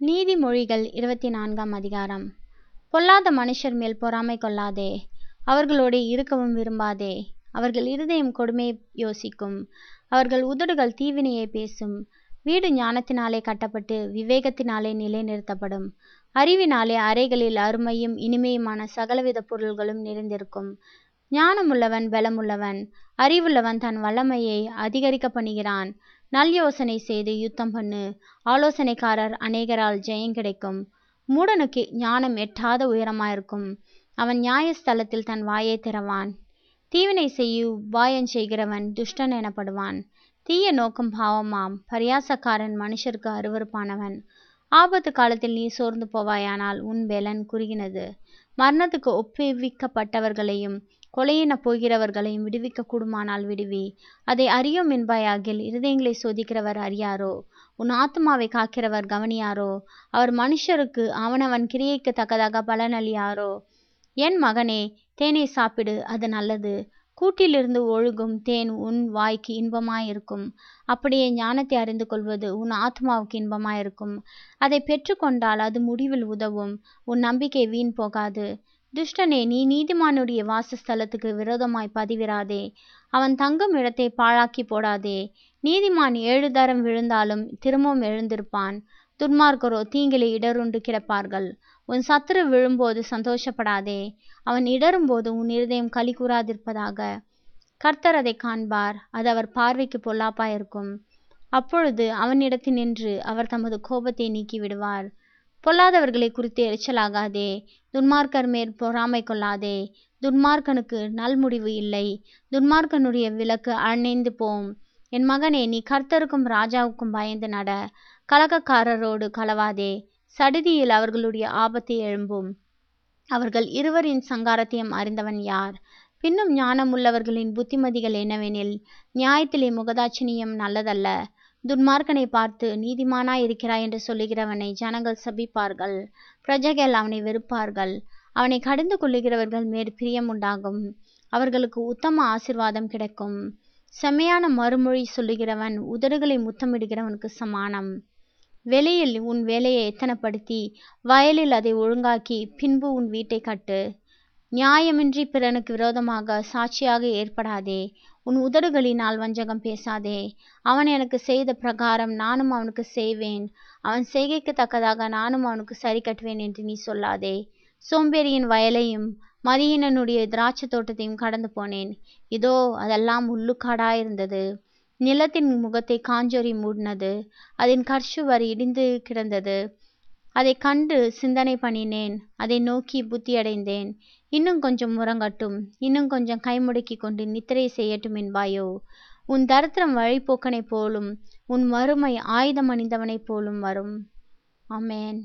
நீதிமொழிகள் இருபத்தி நான்காம் அதிகாரம். பொல்லாத மனுஷர் மேல் பொறாமை கொள்ளாதே. அவர்களோடு இருக்கவும் விரும்பாதே. அவர்கள் இருதயம் கொடுமையை யோசிக்கும். அவர்கள் உதடுகள் தீவினையை பேசும். வீடு ஞானத்தினாலே கட்டப்பட்டு விவேகத்தினாலே நிலைநிறுத்தப்படும். அறிவினாலே அறைகளில் அருமையும் இனிமையுமான சகலவித பொருள்களும் நிறைந்திருக்கும். ஞானமுள்ளவன் பலமுள்ளவன். அறிவுள்ளவன் தன் வல்லமையை அதிகரிக்க பண்ணுகிறான். நல் யோசனை செய்து யுத்தம் பண்ணு. ஆலோசனைக்காரர் அநேகரால் ஜெயம் கிடைக்கும். மூடனுக்கு ஞானம் எட்டாத உயரமாயிருக்கும். அவன் நியாயஸ்தலத்தில் தன் வாயை திறவான். தீவினை செய்யு உபாயம் செய்கிறவன் துஷ்டன் எனப்படுவான். தீய நோக்கம் பாவமாம். பரியாசக்காரன் மனுஷருக்கு அருவருப்பானவன். ஆபத்து காலத்தில் நீ சோர்ந்து போவாயானால் உன் பெலன் குறுகினது. மரணத்துக்கு ஒப்புவிக்கப்பட்டவர்களையும் கொலையின போகிறவர்களையும் விடுவிக்க கூடுமானால் விடுவி. அதை அறியும் என்பாயாகில் இருதயங்களை சோதிக்கிறவர் அறியாரோ? உன் ஆத்மாவை காக்கிறவர் கவனியாரோ? அவர் மனுஷருக்கு அவனவன் கிரியைக்கு தக்கதாக பலனளியாரோ என் மகனே தேனை சாப்பிடு அது நல்லது. கூட்டிலிருந்து ஒழுகும் தேன் உன் வாய்க்கு இன்பமாயிருக்கும். அப்படியே ஞானத்தை அறிந்து கொள்வது உன் ஆத்மாவுக்கு இன்பமாயிருக்கும். அதை பெற்றுக்கொண்டால் அது முடிவில் உதவும். உன் நம்பிக்கை வீண் போகாது. துஷ்டனே நீ நீதிமானுடைய வாசஸ்தலத்துக்கு விரோதமாய் பதிவிராதே. அவன் தங்கும் இடத்தை பாழாக்கி போடாதே. நீதிமான் ஏழு தரம் விழுந்தாலும் திரும்பவும் எழுந்திருப்பான். துன்மார்க்கரோ தீங்கிலே இடருண்டு கிடப்பார்கள். உன் சத்துரு விழும்போது சந்தோஷப்படாதே. அவன் இடரும்போது உன் இருதயம் களி கூறாதிருப்பதாக. கர்த்தர் அதை காண்பார். அது அவர் பார்வைக்கு பொல்லாப்பாயிருக்கும். அப்பொழுது அவனிடத்தில் நின்று அவர் தமது கோபத்தை நீக்கி விடுவார் பொல்லாதவர்களை குறித்து எரிச்சலாகாதே. துன்மார்க்கர் மேற் பொறாமை கொள்ளாதே. துன்மார்க்கனுக்கு நல் முடிவு இல்லை. துன்மார்க்கனுடைய விளக்கு அணைந்து போம். என் மகனே நீ கர்த்தருக்கும் ராஜாவுக்கும் பயந்து நட. கலகக்காரரோடு கலவாதே சடிதியில் அவர்களுடைய ஆபத்தை எழும்பும். அவர்கள் இருவரின் சங்காரத்தையும் அறிந்தவன் யார்? பின்னும் ஞானமுள்ளவர்களின் புத்திமதிகள் என்னவெனில் நியாயத்திலே முகதாட்சினியம் நல்லதல்ல. துன்மார்க்கனை பார்த்து நீதிமானாய் இருக்கிறாய்? என்று சொல்லுகிறவனை ஜனங்கள் சபிப்பார்கள். பிரஜைகள் அவனை வெறுப்பார்கள். அவனை கடந்து கொள்ளுகிறவர்கள் மேற் பிரியம் உண்டாகும். அவர்களுக்கு உத்தம ஆசிர்வாதம் கிடைக்கும். செம்மையான மறுமொழி சொல்லுகிறவன் உதடுகளை முத்தமிடுகிறவனுக்கு சமானம். வெளியில் உன் வேலையை எத்தனப்படுத்தி வயலில் அதை ஒழுங்காக்கி பின்பு உன் வீட்டை கட்டு. நியாயமின்றி பிறனுக்கு விரோதமாக சாட்சியாக ஏற்படாதே. உன் உதடுகளினால் வஞ்சகம் பேசாதே. அவன் எனக்கு செய்த பிரகாரம் நானும் அவனுக்கு செய்வேன். அவன் செய்கைக்கு தக்கதாக நானும் அவனுக்கு சரி கட்டுவேன் என்று நீ சொல்லாதே. சோம்பேறியின் வயலையும் மதியினனுடைய திராட்சை தோட்டத்தையும் கடந்து போனேன். இதோ அதெல்லாம் உள்ளுக்காடாயிருந்தது நிலத்தின் முகத்தை காஞ்சொறி மூடினது. அதன் கர்ஷுவர் இடிந்து கிடந்தது. அதை கண்டு சிந்தனை பண்ணினேன். அதை நோக்கி புத்தியடைந்தேன். இன்னும் கொஞ்சம் உறங்கட்டும் இன்னும் கொஞ்சம் கைமுடுக்கி கொண்டு நித்திரை செய்யட்டும் என்பாயோ? உன் தரித்திரம் வழிபோக்கனைப் போலும் உன் மறுமை ஆயுதம் அணிந்தவனைப் போலும் வரும். அமேன்